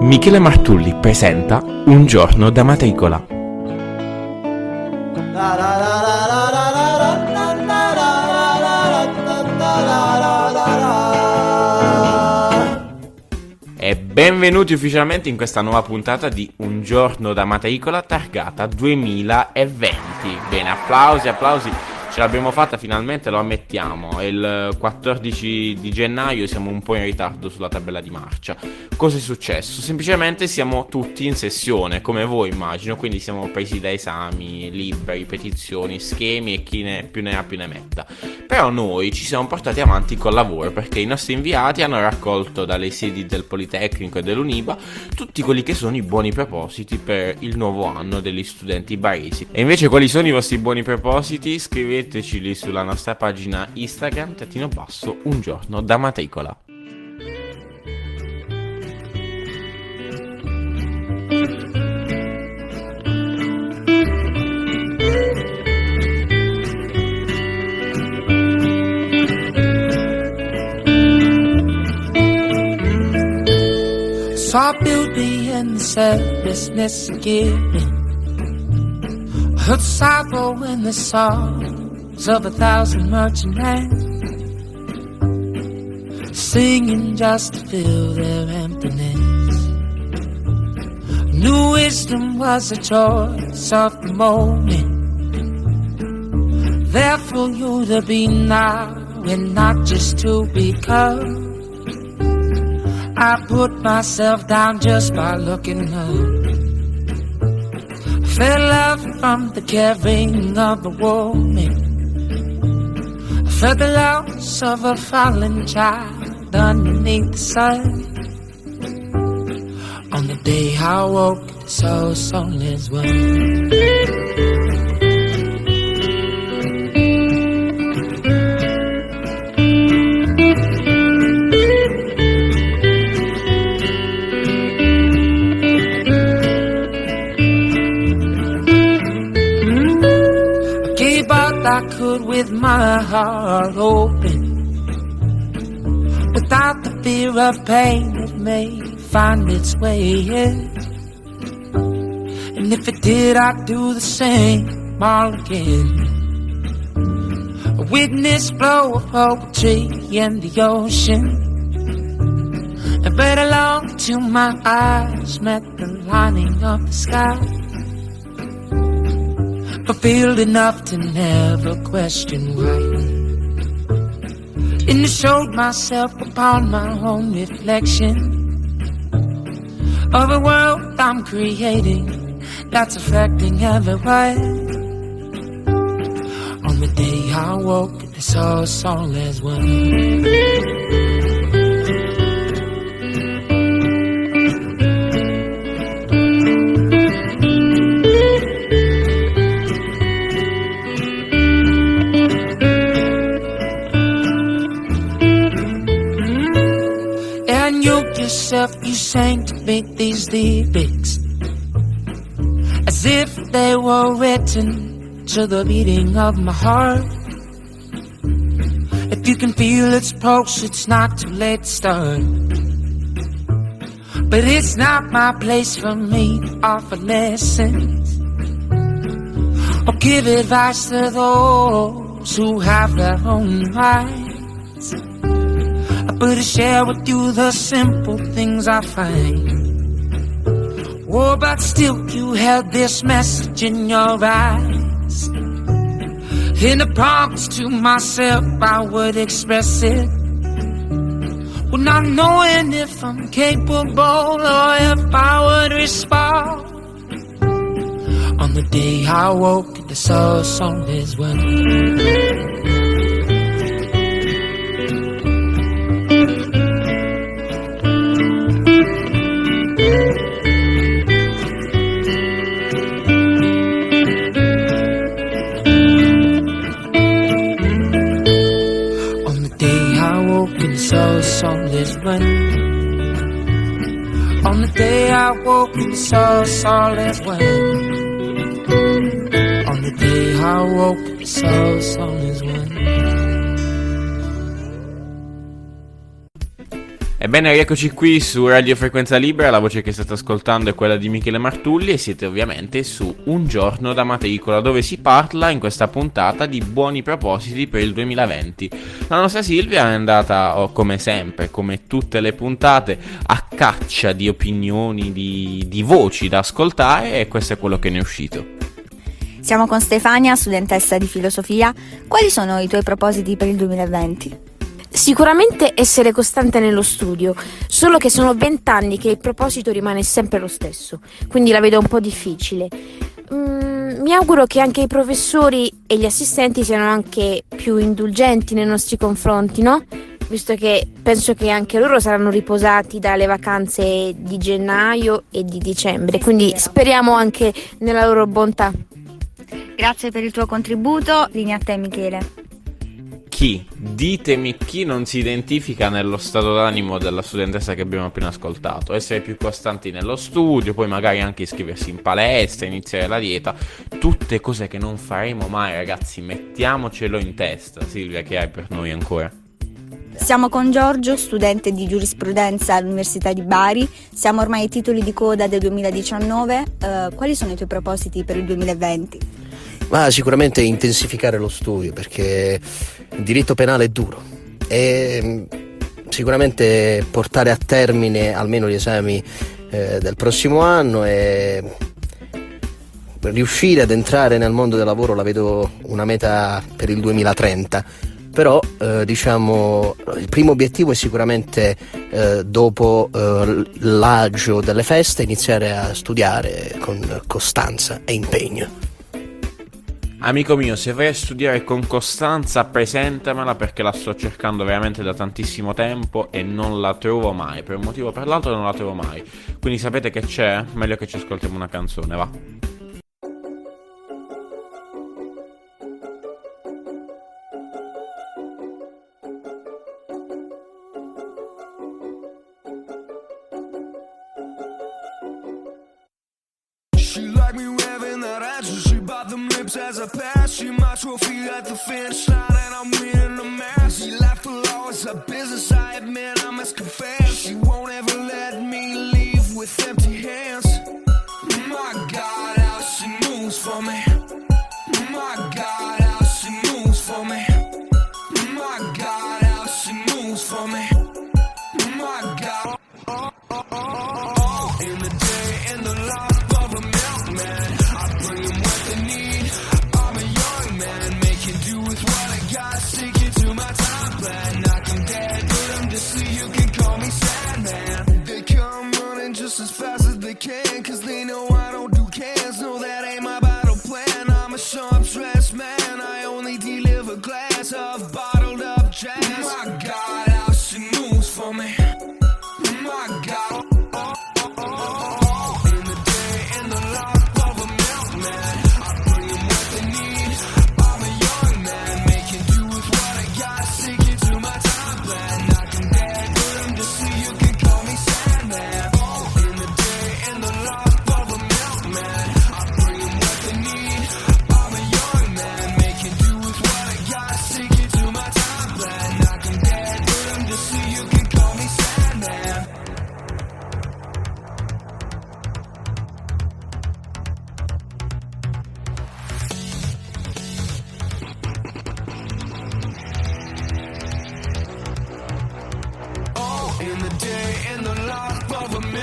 Michele Martulli presenta Un giorno da matricola. E benvenuti ufficialmente in questa nuova puntata di Un giorno da matricola targata 2020. Bene, applausi, applausi Ce l'abbiamo fatta finalmente, lo ammettiamo. Il 14 di gennaio siamo un po' in ritardo sulla tabella di marcia. Cosa è successo? Semplicemente siamo tutti in sessione, come voi immagino, quindi siamo presi da esami, libri, petizioni, schemi e chi ne più ne ha più ne metta. Però noi ci siamo portati avanti col lavoro perché i nostri inviati hanno raccolto dalle sedi del Politecnico e dell'Uniba tutti quelli che sono i buoni propositi per il nuovo anno degli studenti baresi. E invece quali sono i vostri buoni propositi? Scrivete scriveteceli sulla nostra pagina Instagram, trattino basso, un giorno da matricola. Saw beauty in the selflessness of giving. Heard sorrow in the song of a thousand merchantmen singing just to fill their emptiness. New wisdom was a choice of the moment. There for you to be now and not just to become. I put myself down just by looking up. Fell love from the caring of a woman for the loss of a fallen child underneath the sun. On the day I woke, so soulless one. My heart open. Without the fear of pain that may find its way in. And if it did, I'd do the same all again. A witness flow of poetry in the ocean. And better along till my eyes met the lining of the sky fulfilled enough to never question why. And I showed myself upon my own reflection of a world I'm creating that's affecting everyone. On the day I woke, it's all all as one. Yourself, you sang to make these lyrics as if they were written to the beating of my heart. If you can feel its pulse, it's not too late to start. But it's not my place for me to offer lessons or give advice to those who have their own minds but to share with you the simple things I find. Oh, but still you held this message in your eyes. In a promise to myself, I would express it. Well, not knowing if I'm capable or if I would respond. On the day I woke, the soul song is one. When on the day I woke and saw as when on the day I woke and saw as when Ebbene, rieccoci qui su Radio Frequenza Libera, la voce che state ascoltando è quella di Michele Martulli e siete ovviamente su Un giorno da matricola dove si parla in questa puntata di buoni propositi per il 2020. La nostra Silvia è andata, oh, come sempre, come tutte le puntate, a caccia di opinioni, di, di voci da ascoltare e questo è quello che ne è uscito. Siamo con Stefania, studentessa di filosofia. Quali sono i tuoi propositi per il 2020? Sicuramente essere costante nello studio, solo che sono vent'anni che il proposito rimane sempre lo stesso, quindi la vedo un po' difficile. Mm, mi auguro che anche i professori e gli assistenti siano anche più indulgenti nei nostri confronti, no? Visto che penso che anche loro saranno riposati dalle vacanze di gennaio e di dicembre, quindi speriamo anche nella loro bontà. Grazie per il tuo contributo, linea a te Michele chi, ditemi chi non si identifica nello stato d'animo della studentessa che abbiamo appena ascoltato. Essere più costanti nello studio, poi magari anche iscriversi in palestra, iniziare la dieta, tutte cose che non faremo mai ragazzi, mettiamocelo in testa. Silvia, che hai per noi ancora? Siamo con Giorgio, studente di giurisprudenza all'Università di Bari. Siamo ormai ai titoli di coda del 2019. Uh, eh, quali sono i tuoi propositi per il 2020? Ma sicuramente intensificare lo studio perché il diritto penale è duro. E mm, sicuramente portare a termine almeno gli esami eh, del prossimo anno e riuscire ad entrare nel mondo del lavoro la vedo una meta per il 2030 però eh, diciamo il primo obiettivo è sicuramente eh, dopo eh, l'agio delle feste iniziare a studiare con costanza e impegno Amico mio, se vai a studiare con costanza, presentamela perché la sto cercando veramente da tantissimo tempo e non la trovo mai. Per un motivo o per l'altro non la trovo mai. Quindi sapete che c'è? Meglio che ci ascoltiamo una canzone, va. As I pass. See my trophy at the finish line, and I'm winning the match. She life will always a business. I admit I must confess. She won't ever let me leave with empty hands. My God, how she moves for me. My God,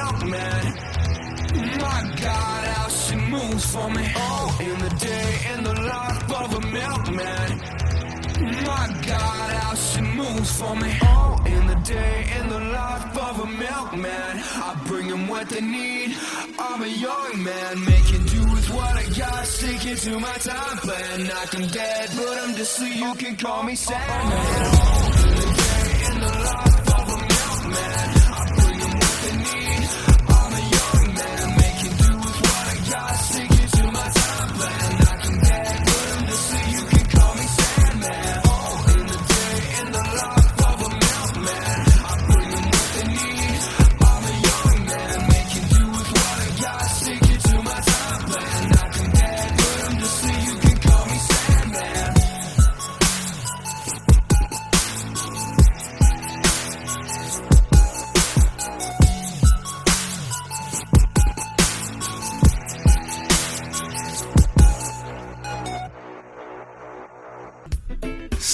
of a milkman. My God, how she moves for me. Oh, in the day, in the life of a milkman. My God, how she moves for me. Oh, in the day, in the life of a milkman. I bring them what they need. I'm a young man, making do with what I got. Sticking to my time plan. Knock 'em dead, but I'm just so you can call me Sandman.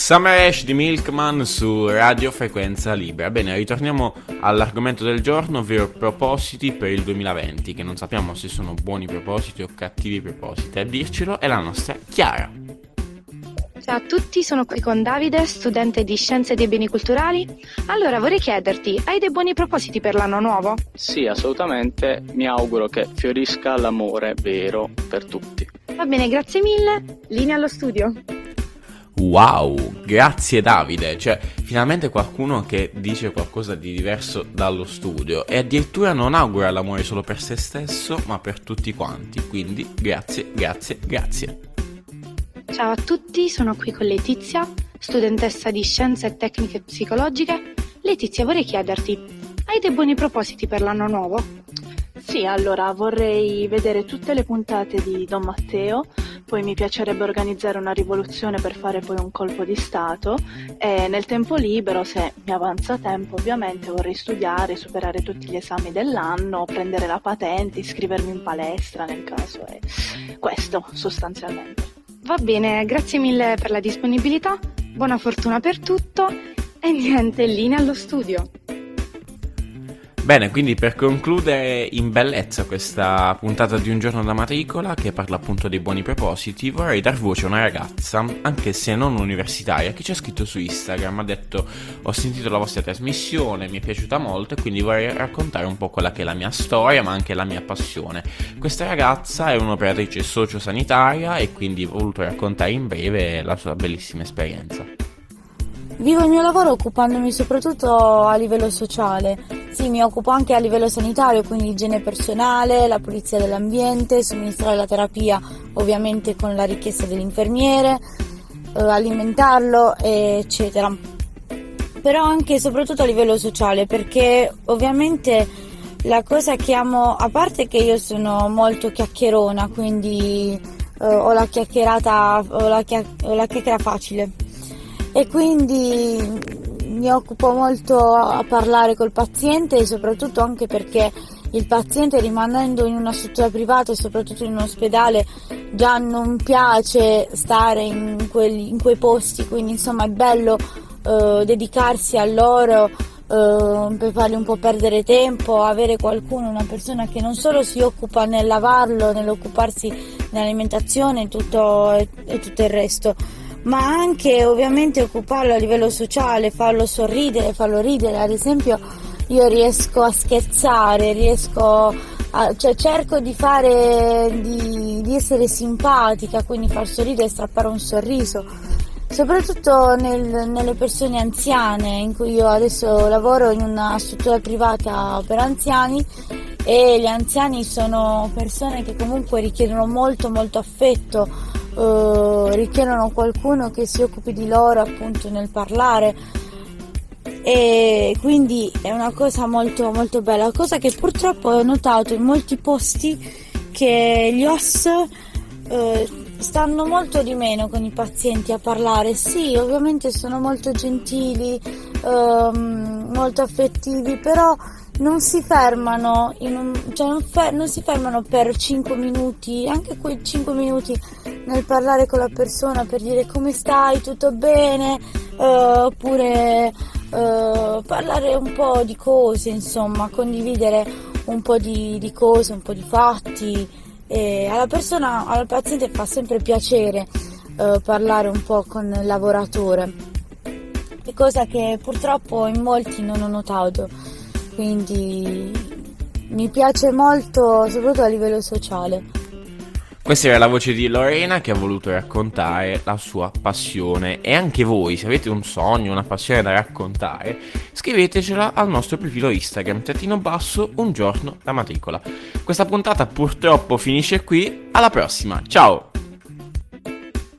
Summer Ash di Milkman su Radio Frequenza Libera. Bene, ritorniamo all'argomento del giorno, ovvero propositi per il 2020, che non sappiamo se sono buoni propositi o cattivi propositi. A dircelo è la nostra Chiara. Ciao a tutti, sono qui con Davide, studente di Scienze dei Beni Culturali. Allora vorrei chiederti, hai dei buoni propositi per l'anno nuovo? Sì, assolutamente. Mi auguro che fiorisca l'amore vero per tutti. Va bene, grazie mille. Linea allo studio. Wow, grazie Davide, cioè finalmente qualcuno che dice qualcosa di diverso dallo studio e addirittura non augura l'amore solo per se stesso ma per tutti quanti, quindi grazie, grazie, grazie. Ciao a tutti, sono qui con Letizia, studentessa di Scienze e Tecniche Psicologiche. Letizia, vorrei chiederti, hai dei buoni propositi per l'anno nuovo? Sì, allora vorrei vedere tutte le puntate di Don Matteo poi mi piacerebbe organizzare una rivoluzione per fare poi un colpo di Stato e nel tempo libero, se mi avanza tempo ovviamente, vorrei studiare, superare tutti gli esami dell'anno, prendere la patente, iscrivermi in palestra nel caso è questo sostanzialmente. Va bene, grazie mille per la disponibilità, buona fortuna per tutto e niente, linea allo studio. Bene, quindi per concludere in bellezza questa puntata di Un giorno da matricola che parla appunto dei buoni propositi, vorrei dar voce a una ragazza, anche se non universitaria, che ci ha scritto su Instagram, ha detto ho sentito la vostra trasmissione, mi è piaciuta molto e quindi vorrei raccontare un po' quella che è la mia storia ma anche la mia passione. Questa ragazza è un'operatrice sociosanitaria e quindi ho voluto raccontare in breve la sua bellissima esperienza. Vivo il mio lavoro occupandomi soprattutto a livello sociale. Sì, mi occupo anche a livello sanitario, quindi igiene personale, la pulizia dell'ambiente, somministrare la terapia ovviamente con la richiesta dell'infermiere, eh, alimentarlo, eccetera. Però anche e soprattutto a livello sociale, perché ovviamente la cosa che amo, a parte che io sono molto chiacchierona, quindi eh, ho la chiacchierata, ho la, chiacch- ho la chiacchiera facile e quindi mi occupo molto a parlare col paziente e soprattutto anche perché il paziente rimanendo in una struttura privata e soprattutto in un ospedale già non piace stare in, quelli, in quei posti, quindi insomma è bello eh, dedicarsi a loro eh, per farli un po' perdere tempo, avere qualcuno, una persona che non solo si occupa nel lavarlo, nell'occuparsi dell'alimentazione e tutto, e, e tutto il resto ma anche ovviamente occuparlo a livello sociale, farlo sorridere, farlo ridere. Ad esempio io riesco a scherzare, riesco a, cioè cerco di fare, di, di essere simpatica, quindi far sorridere, strappare un sorriso. Soprattutto nel, nelle persone anziane, in cui io adesso lavoro in una struttura privata per anziani e gli anziani sono persone che comunque richiedono molto molto affetto, eh, richiedono qualcuno che si occupi di loro appunto nel parlare. E quindi è una cosa molto molto bella cosa che purtroppo ho notato in molti posti che gli OS eh, stanno molto di meno con i pazienti a parlare. Sì ovviamente sono molto gentili ehm, molto affettivi però non si fermano, un, cioè non, fer- non, si fermano per 5 minuti, anche quei 5 minuti nel parlare con la persona per dire come stai, tutto bene, uh, oppure uh, parlare un po' di cose, insomma, condividere un po' di, di cose, un po' di fatti. E alla persona, al paziente fa sempre piacere uh, parlare un po' con il lavoratore, cosa che purtroppo in molti non ho notato quindi mi piace molto soprattutto a livello sociale. Questa era la voce di Lorena che ha voluto raccontare la sua passione e anche voi se avete un sogno, una passione da raccontare scrivetecela al nostro profilo Instagram tettino basso un giorno da matricola. Questa puntata purtroppo finisce qui, alla prossima, ciao!